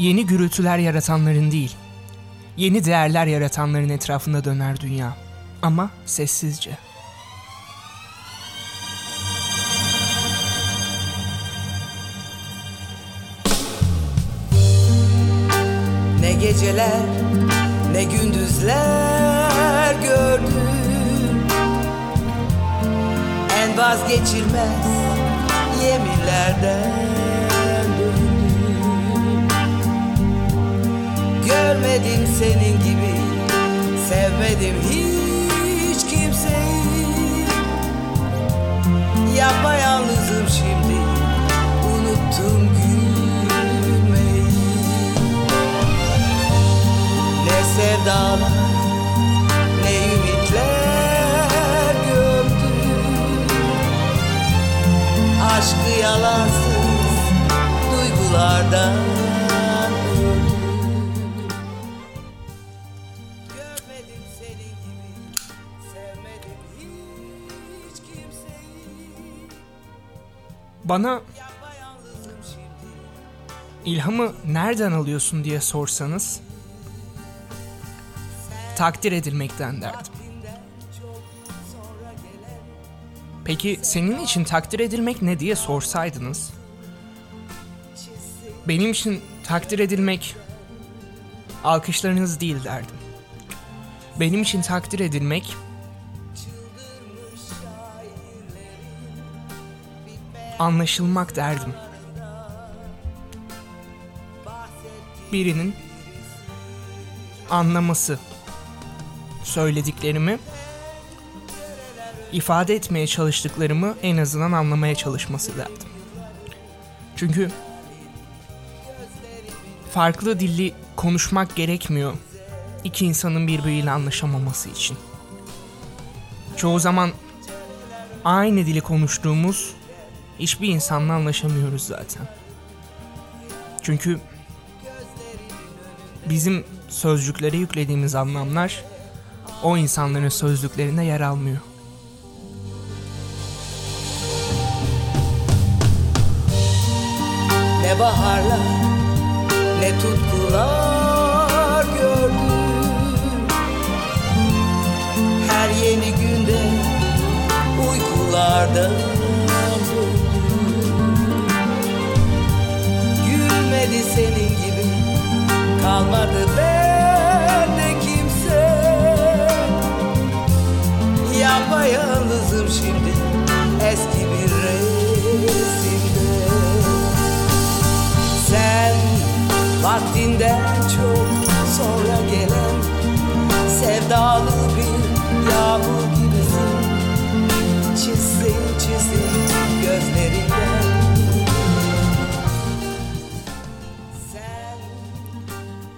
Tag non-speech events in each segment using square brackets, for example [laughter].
Yeni gürültüler yaratanların değil, yeni değerler yaratanların etrafında döner dünya. Ama sessizce. Ne geceler ne gündüzler gördüm En vazgeçilmez yeminlerden Görmedim senin gibi sevmedim hiç kimseyi. Yapayalnızım şimdi unuttum gülmeyi. Ne sevdalar ne ümitler gördüm. Aşkı yalansız duygulardan Bana ilhamı nereden alıyorsun diye sorsanız takdir edilmekten derdim. Peki senin için takdir edilmek ne diye sorsaydınız? Benim için takdir edilmek alkışlarınız değil derdim. Benim için takdir edilmek anlaşılmak derdim. Birinin anlaması söylediklerimi ifade etmeye çalıştıklarımı en azından anlamaya çalışması derdim. Çünkü farklı dilli konuşmak gerekmiyor iki insanın birbiriyle anlaşamaması için. Çoğu zaman aynı dili konuştuğumuz hiçbir insanla anlaşamıyoruz zaten. Çünkü bizim sözcüklere yüklediğimiz anlamlar o insanların sözlüklerinde yer almıyor. Ne baharlar ne tutkular gördüm Her yeni günde uykulardan senin gibi kalmadı bende kimse. Yapayalnızım şimdi eski bir resimde. Sen vaktinden çok sonra gelen Sevdalı bir yağmur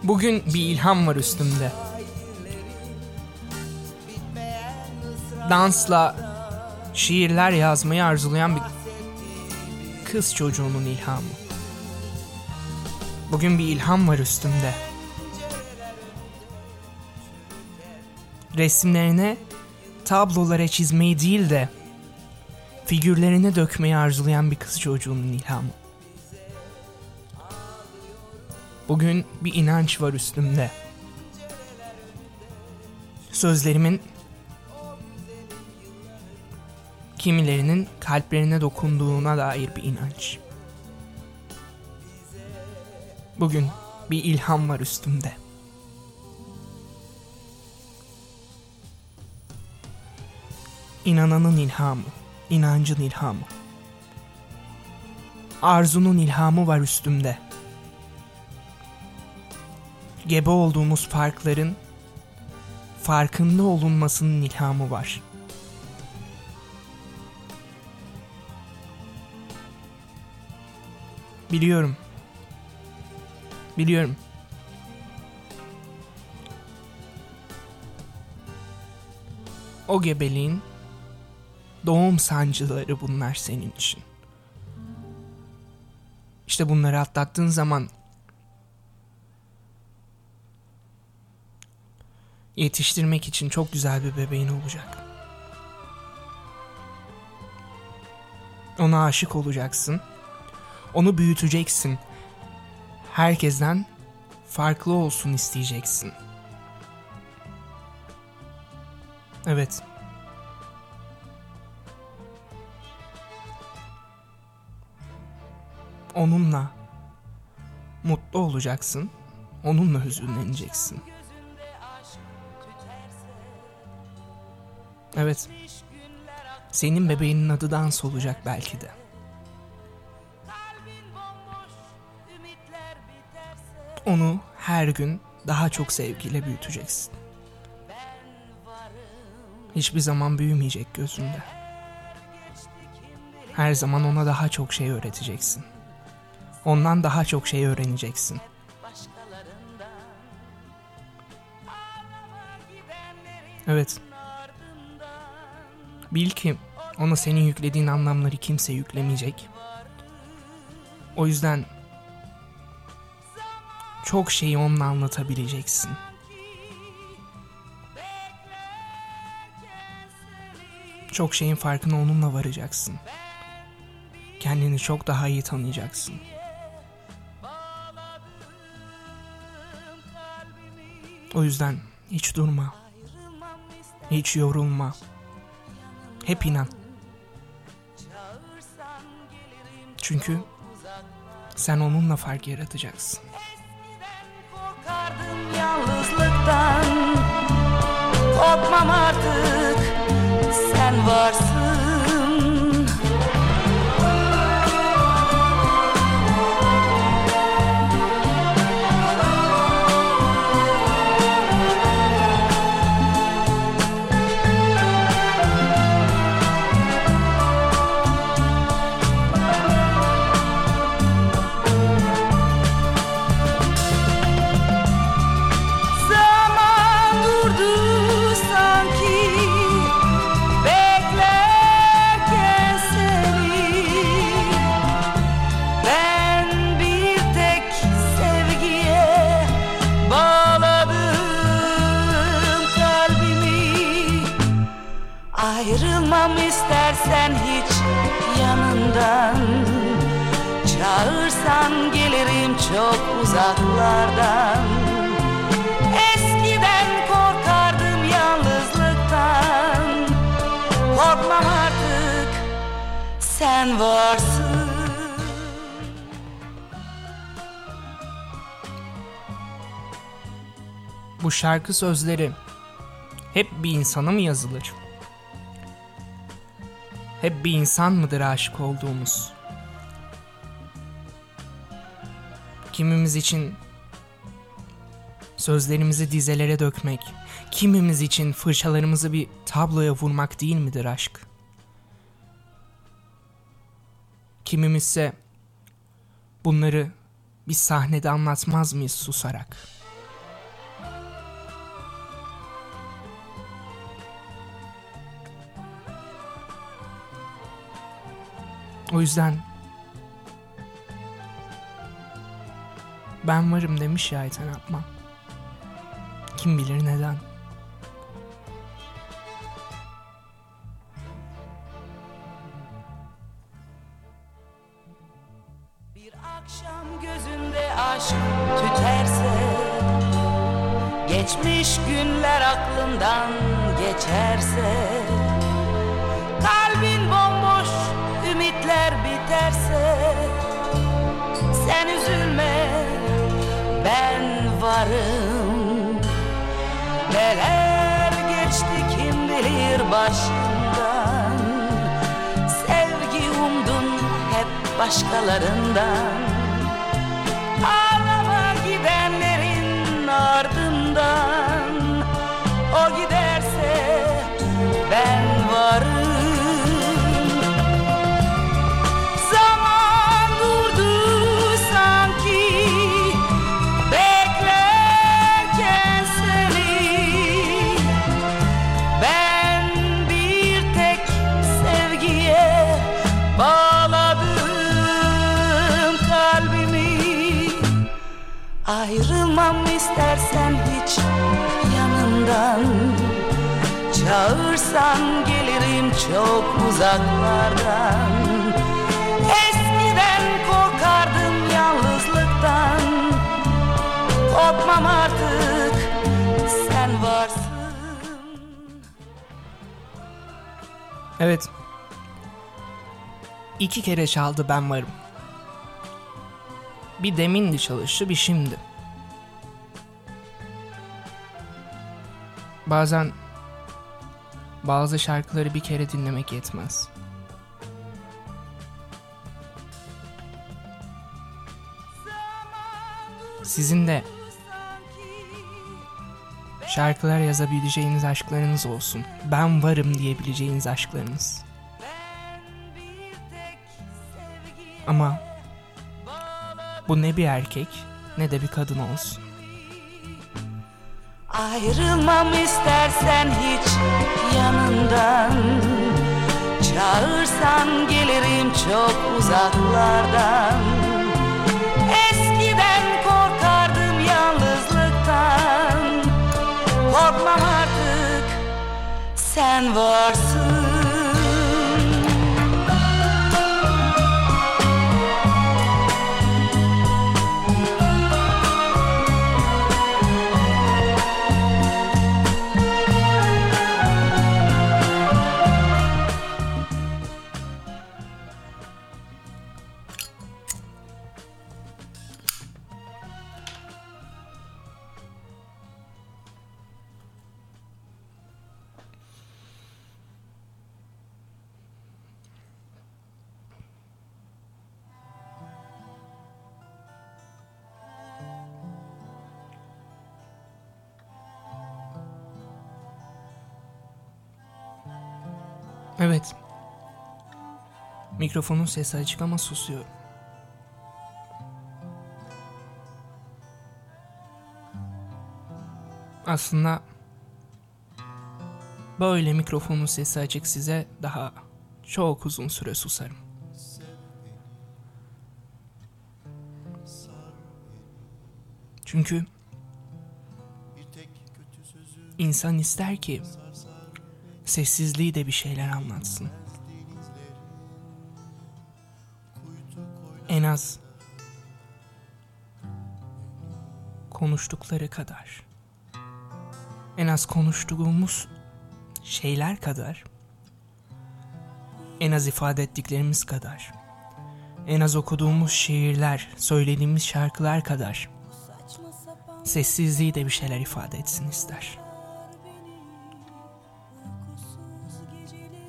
Bugün bir ilham var üstümde. Dansla şiirler yazmayı arzulayan bir kız çocuğunun ilhamı. Bugün bir ilham var üstümde. Resimlerine tablolara çizmeyi değil de figürlerine dökmeyi arzulayan bir kız çocuğunun ilhamı. Bugün bir inanç var üstümde. Sözlerimin kimilerinin kalplerine dokunduğuna dair bir inanç. Bugün bir ilham var üstümde. İnananın ilhamı, inancın ilhamı. Arzunun ilhamı var üstümde. Gebe olduğumuz farkların farkında olunmasının ilhamı var. Biliyorum. Biliyorum. O gebeliğin doğum sancıları bunlar senin için. İşte bunları atlattığın zaman yetiştirmek için çok güzel bir bebeğin olacak. Ona aşık olacaksın. Onu büyüteceksin. Herkesten farklı olsun isteyeceksin. Evet. Onunla mutlu olacaksın. Onunla hüzünleneceksin. Evet. Senin bebeğinin adı dans olacak belki de. Onu her gün daha çok sevgiyle büyüteceksin. Hiçbir zaman büyümeyecek gözünde. Her zaman ona daha çok şey öğreteceksin. Ondan daha çok şey öğreneceksin. Evet. Bil ki ona senin yüklediğin anlamları kimse yüklemeyecek. O yüzden çok şeyi onunla anlatabileceksin. Çok şeyin farkına onunla varacaksın. Kendini çok daha iyi tanıyacaksın. O yüzden hiç durma. Hiç yorulma. Hep inan. Çünkü sen onunla fark yaratacaksın. Korkmam artık sen varsın Bu şarkı sözleri hep bir insana mı yazılır? Hep bir insan mıdır aşık olduğumuz? Kimimiz için sözlerimizi dizelere dökmek, kimimiz için fırçalarımızı bir tabloya vurmak değil midir aşk? Kimimizse bunları bir sahnede anlatmaz mıyız susarak? O yüzden ben varım demiş ya Ayten Apman. Kim bilir neden. Ben varım Neler geçti kim bilir başından Sevgi umdun hep başkalarından. Ağlama gidenlerin ardından geçsen hiç yanından Çağırsan gelirim çok uzaklardan. Eskiden korkardım yalnızlıktan. Korkmam artık sen varsın. Evet. İki kere çaldı ben varım. Bir demindi çalıştı bir şimdi. Bazen bazı şarkıları bir kere dinlemek yetmez. Sizin de şarkılar yazabileceğiniz aşklarınız olsun. Ben varım diyebileceğiniz aşklarınız. Ama bu ne bir erkek ne de bir kadın olsun. Ayrılmam istersen hiç yanından. Çağırsan gelirim çok uzaklardan. Eskiden korkardım yalnızlıktan. Korkmam artık sen varsın Evet. Mikrofonun sesi açık ama susuyorum. Aslında böyle mikrofonun sesi açık size daha çok uzun süre susarım. Çünkü insan ister ki sessizliği de bir şeyler anlatsın. En az konuştukları kadar. En az konuştuğumuz şeyler kadar. En az ifade ettiklerimiz kadar. En az okuduğumuz şiirler, söylediğimiz şarkılar kadar. Sessizliği de bir şeyler ifade etsin ister.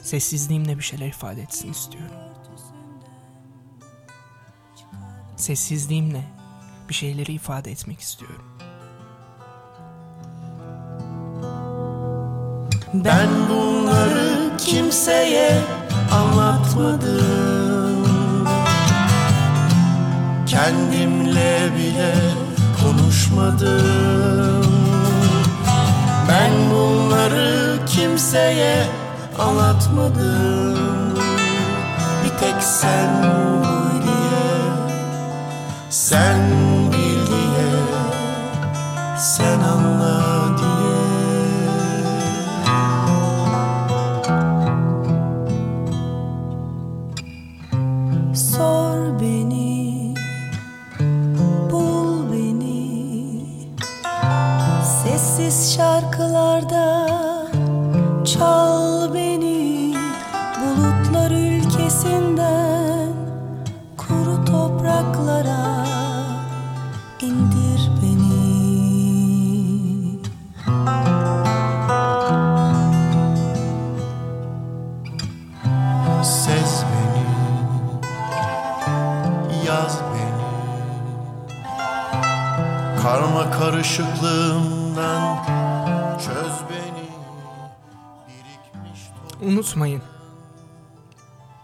Sessizliğimle bir şeyler ifade etsin istiyorum. Sessizliğimle bir şeyleri ifade etmek istiyorum. Ben bunları kimseye anlatmadım Kendimle bile konuşmadım Ben bunları kimseye anlatmadım. Bir tek sen duy diye. Sen bil diye. Sen anla Karma karışıklığımdan Çöz beni Birikmiş Unutmayın.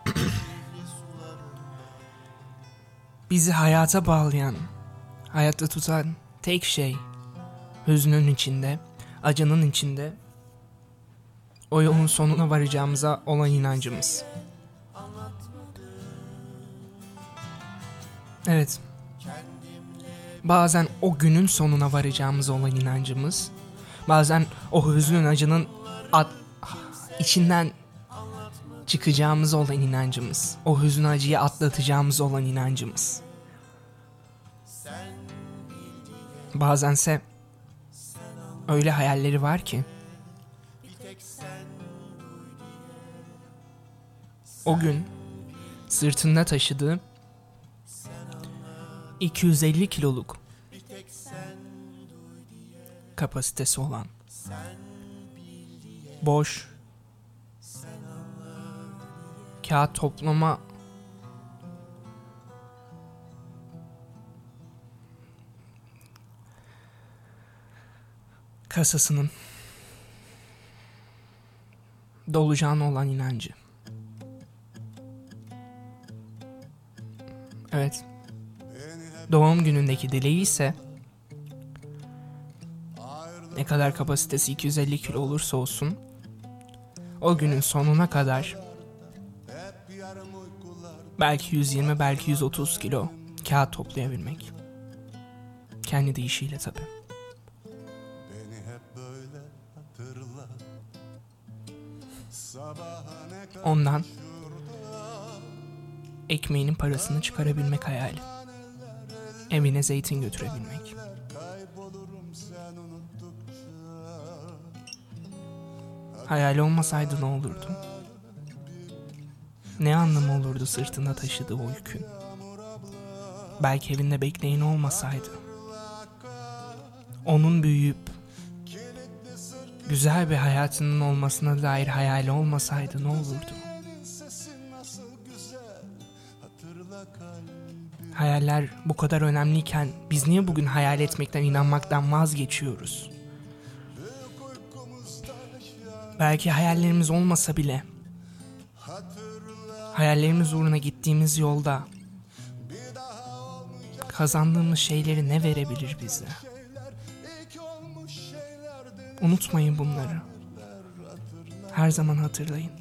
[clears throat] Bizi hayata bağlayan, hayatta tutan tek şey hüznün içinde, acının içinde o yolun sonuna varacağımıza olan inancımız. Evet. Bazen o günün sonuna varacağımız olan inancımız, bazen o hüznün acının at, içinden çıkacağımız olan inancımız. O hüzün acıyı atlatacağımız olan inancımız. Bazense öyle hayalleri var ki o gün sırtında taşıdığı 250 kiloluk kapasitesi olan. Boş. Kağıt toplama. Kasasının dolacağına olan inancı. Evet. Doğum günündeki dileği ise ne kadar kapasitesi 250 kilo olursa olsun o günün sonuna kadar belki 120 belki 130 kilo kağıt toplayabilmek. Kendi deyişiyle kadar Ondan ekmeğinin parasını çıkarabilmek hayali. Evine zeytin götürebilmek. Hayali olmasaydı ne olurdu? Ne anlamı olurdu sırtında taşıdığı o yükün? Belki evinde bekleyen olmasaydı. Onun büyüyüp güzel bir hayatının olmasına dair hayali olmasaydı ne olurdu? Hayaller bu kadar önemliyken biz niye bugün hayal etmekten, inanmaktan vazgeçiyoruz? Belki hayallerimiz olmasa bile hayallerimiz uğruna gittiğimiz yolda kazandığımız şeyleri ne verebilir bize? Unutmayın bunları. Her zaman hatırlayın.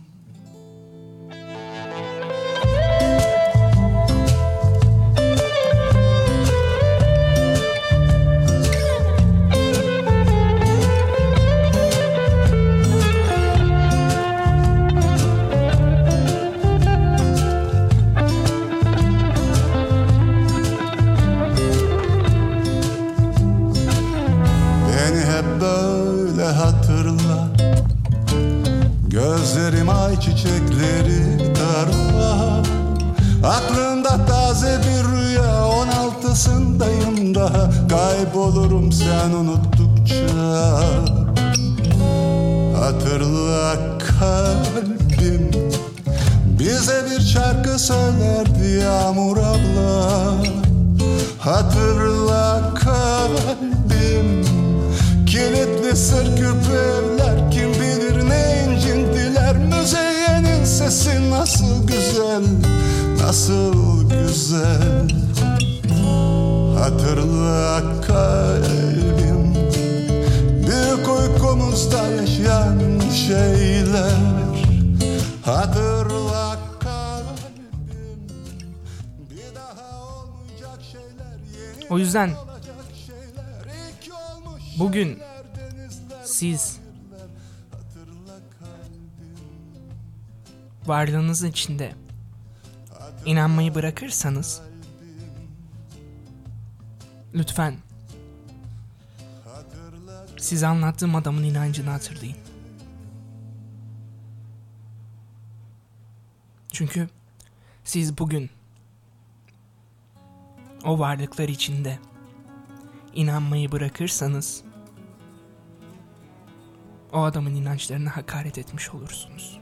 Nasıl güzel Nasıl güzel. Hatırla kalbim Büyük uykumuzda yaşayan şeyler. Hatırla kalbim Bir daha olmayacak şeyler Yeni O yüzden bugün siz varlığınız içinde inanmayı bırakırsanız lütfen size anlattığım adamın inancını hatırlayın. Çünkü siz bugün o varlıklar içinde inanmayı bırakırsanız o adamın inançlarına hakaret etmiş olursunuz.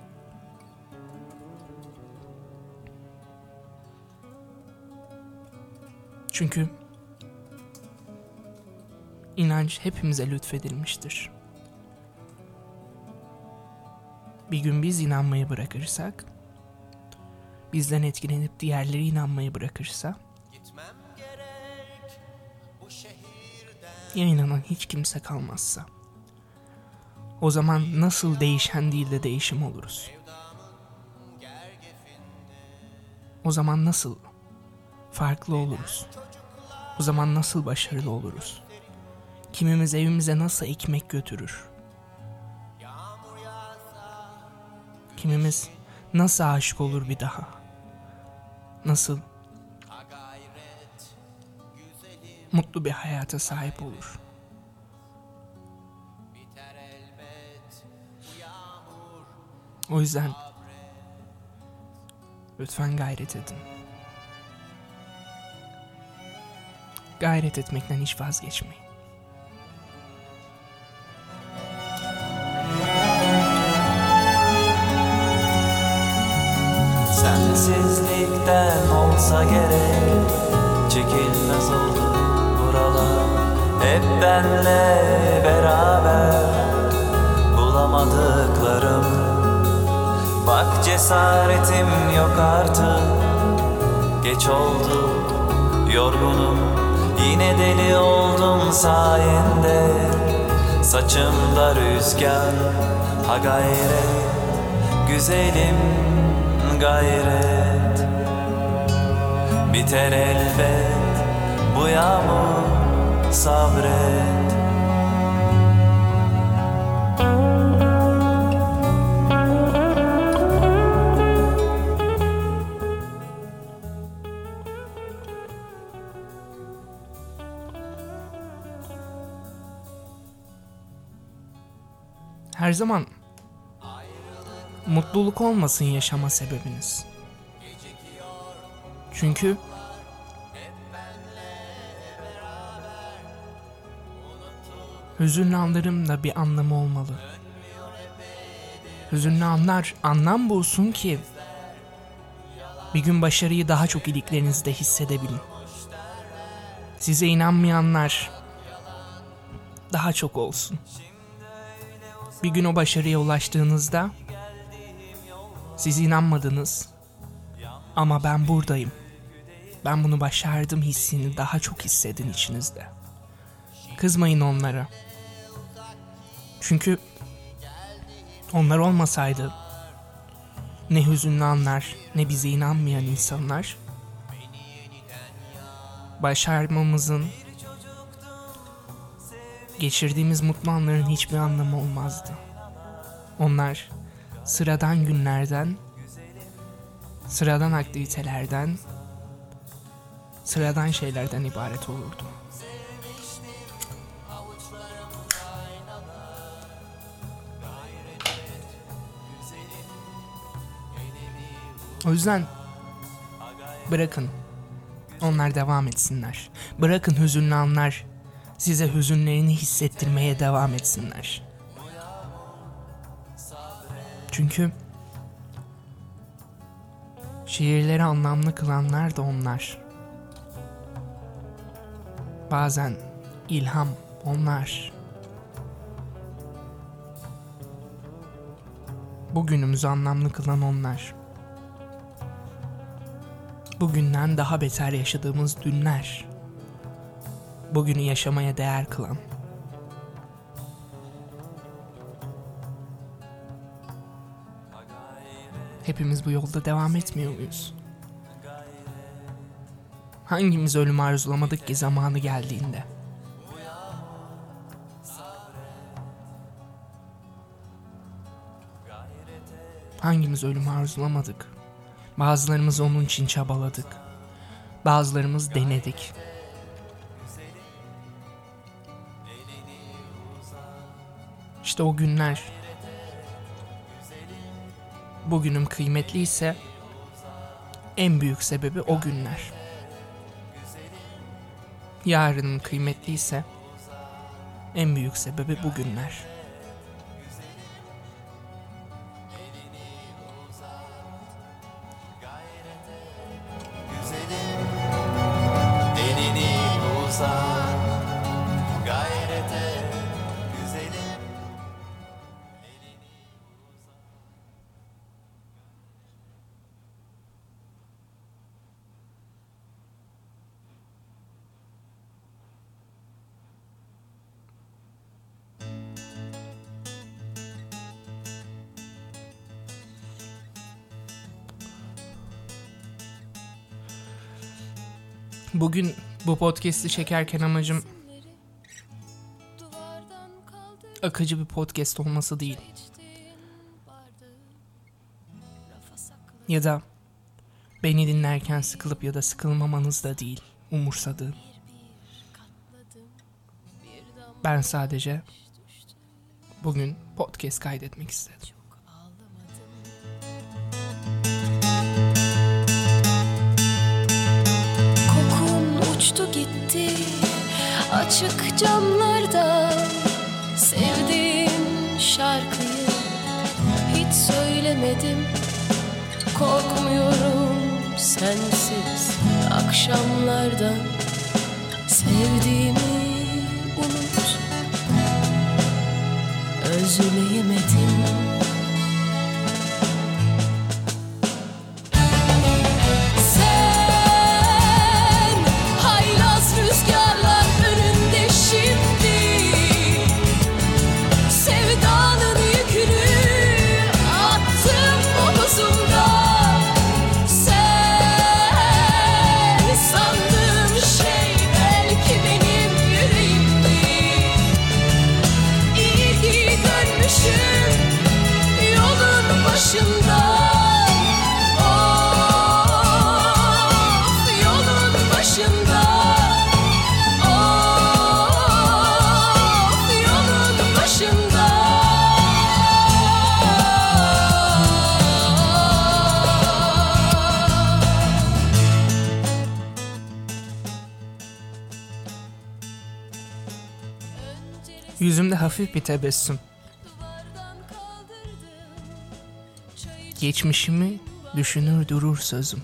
Çünkü inanç hepimize lütfedilmiştir. Bir gün biz inanmayı bırakırsak, bizden etkilenip diğerleri inanmayı bırakırsa, ya inanan hiç kimse kalmazsa, o zaman nasıl değişen değil de değişim oluruz? O zaman nasıl farklı oluruz? O zaman nasıl başarılı oluruz? Kimimiz evimize nasıl ekmek götürür? Kimimiz nasıl aşık olur bir daha? Nasıl mutlu bir hayata sahip olur? O yüzden Lütfen gayret edin. Gayret etmekten hiç vazgeçmeyin. Sensizlikten olsa gerek Çekilmez oldu buralar. Hep benle beraber Bulamadıklarım. Bak cesaretim yok artık Geç oldu yorgunum Yine deli oldum sayende. Saçımda rüzgar ha gayret. Güzelim gayret. Biter elbet bu yağmur sabret Her zaman mutluluk olmasın yaşama sebebiniz. Çünkü hüzünlü anlarım da bir anlamı olmalı. Hüzünlü anlar anlam bulsun ki bir gün başarıyı daha çok iliklerinizde hissedebilin. Size inanmayanlar daha çok olsun. Bir gün o başarıya ulaştığınızda siz inanmadınız ama ben buradayım. Ben bunu başardım hissini daha çok hissedin içinizde. Kızmayın onlara. Çünkü onlar olmasaydı ne hüzünlü anlar ne bize inanmayan insanlar başarmamızın geçirdiğimiz mutlu anların hiçbir anlamı olmazdı. Onlar sıradan günlerden, sıradan aktivitelerden, sıradan şeylerden ibaret olurdu. O yüzden bırakın onlar devam etsinler. Bırakın hüzünlü anlar size hüzünlerini hissettirmeye devam etsinler. Çünkü şiirleri anlamlı kılanlar da onlar. Bazen ilham onlar. Bugünümüzü anlamlı kılan onlar. Bugünden daha beter yaşadığımız dünler. Bugünü yaşamaya değer kılan. Hepimiz bu yolda devam etmiyor muyuz? Hangimiz ölümü arzulamadık ki zamanı geldiğinde? Hangimiz ölümü arzulamadık? Bazılarımız onun için çabaladık. Bazılarımız denedik. İşte o günler. Bugünüm kıymetliyse en büyük sebebi o günler. Yarınım kıymetliyse en büyük sebebi bu Bugün bu podcast'i çekerken amacım akıcı bir podcast olması değil. Ya da beni dinlerken sıkılıp ya da sıkılmamanız da değil umursadığım. Ben sadece bugün podcast kaydetmek istedim. Uçtu gitti. Açık camlardan sevdiğim şarkıyı hiç söylemedim. Korkmuyorum sensiz akşamlardan sevdiğimi unut özleyemedim Yüzümde hafif bir tebessüm. Geçmişimi düşünür durur sözüm.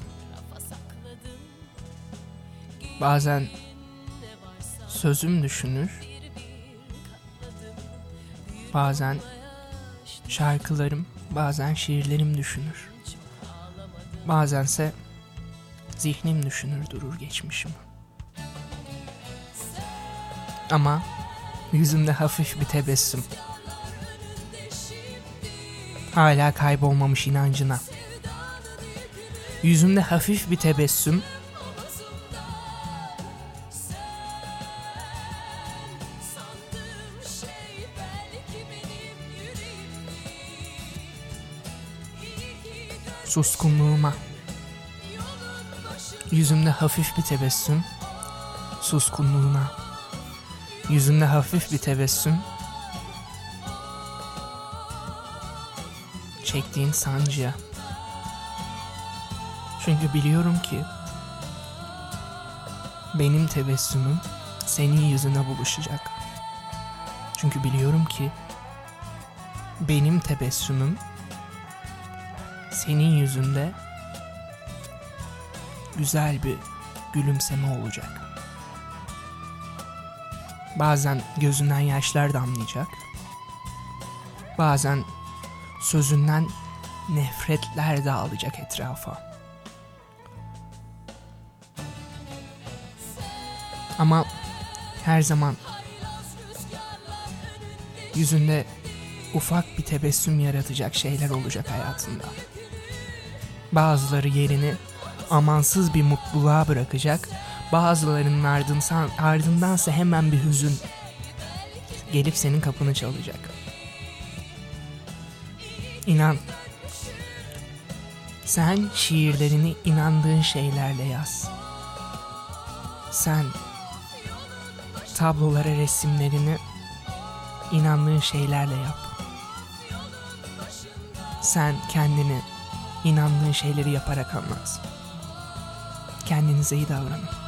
Bazen sözüm düşünür. Bazen şarkılarım, bazen şiirlerim düşünür. Bazense zihnim düşünür durur geçmişimi. Ama yüzümde hafif bir tebessüm. Hala kaybolmamış inancına. Yüzümde hafif bir tebessüm. Suskunluğuma. Yüzümde hafif bir tebessüm. Suskunluğuna. Yüzümde hafif bir tebessüm. Çektiğin sancıya. Çünkü biliyorum ki benim tebessümüm senin yüzüne buluşacak. Çünkü biliyorum ki benim tebessümüm senin yüzünde güzel bir gülümseme olacak. Bazen gözünden yaşlar damlayacak. Bazen sözünden nefretler dağılacak etrafa. Ama her zaman yüzünde ufak bir tebessüm yaratacak şeyler olacak hayatında. Bazıları yerini amansız bir mutluluğa bırakacak, bazılarının ardından, ardındansa hemen bir hüzün gelip senin kapını çalacak. İnan, sen şiirlerini inandığın şeylerle yaz. Sen tablolara resimlerini inandığın şeylerle yap. Sen kendini inandığın şeyleri yaparak anlat. Kendinize iyi davranın.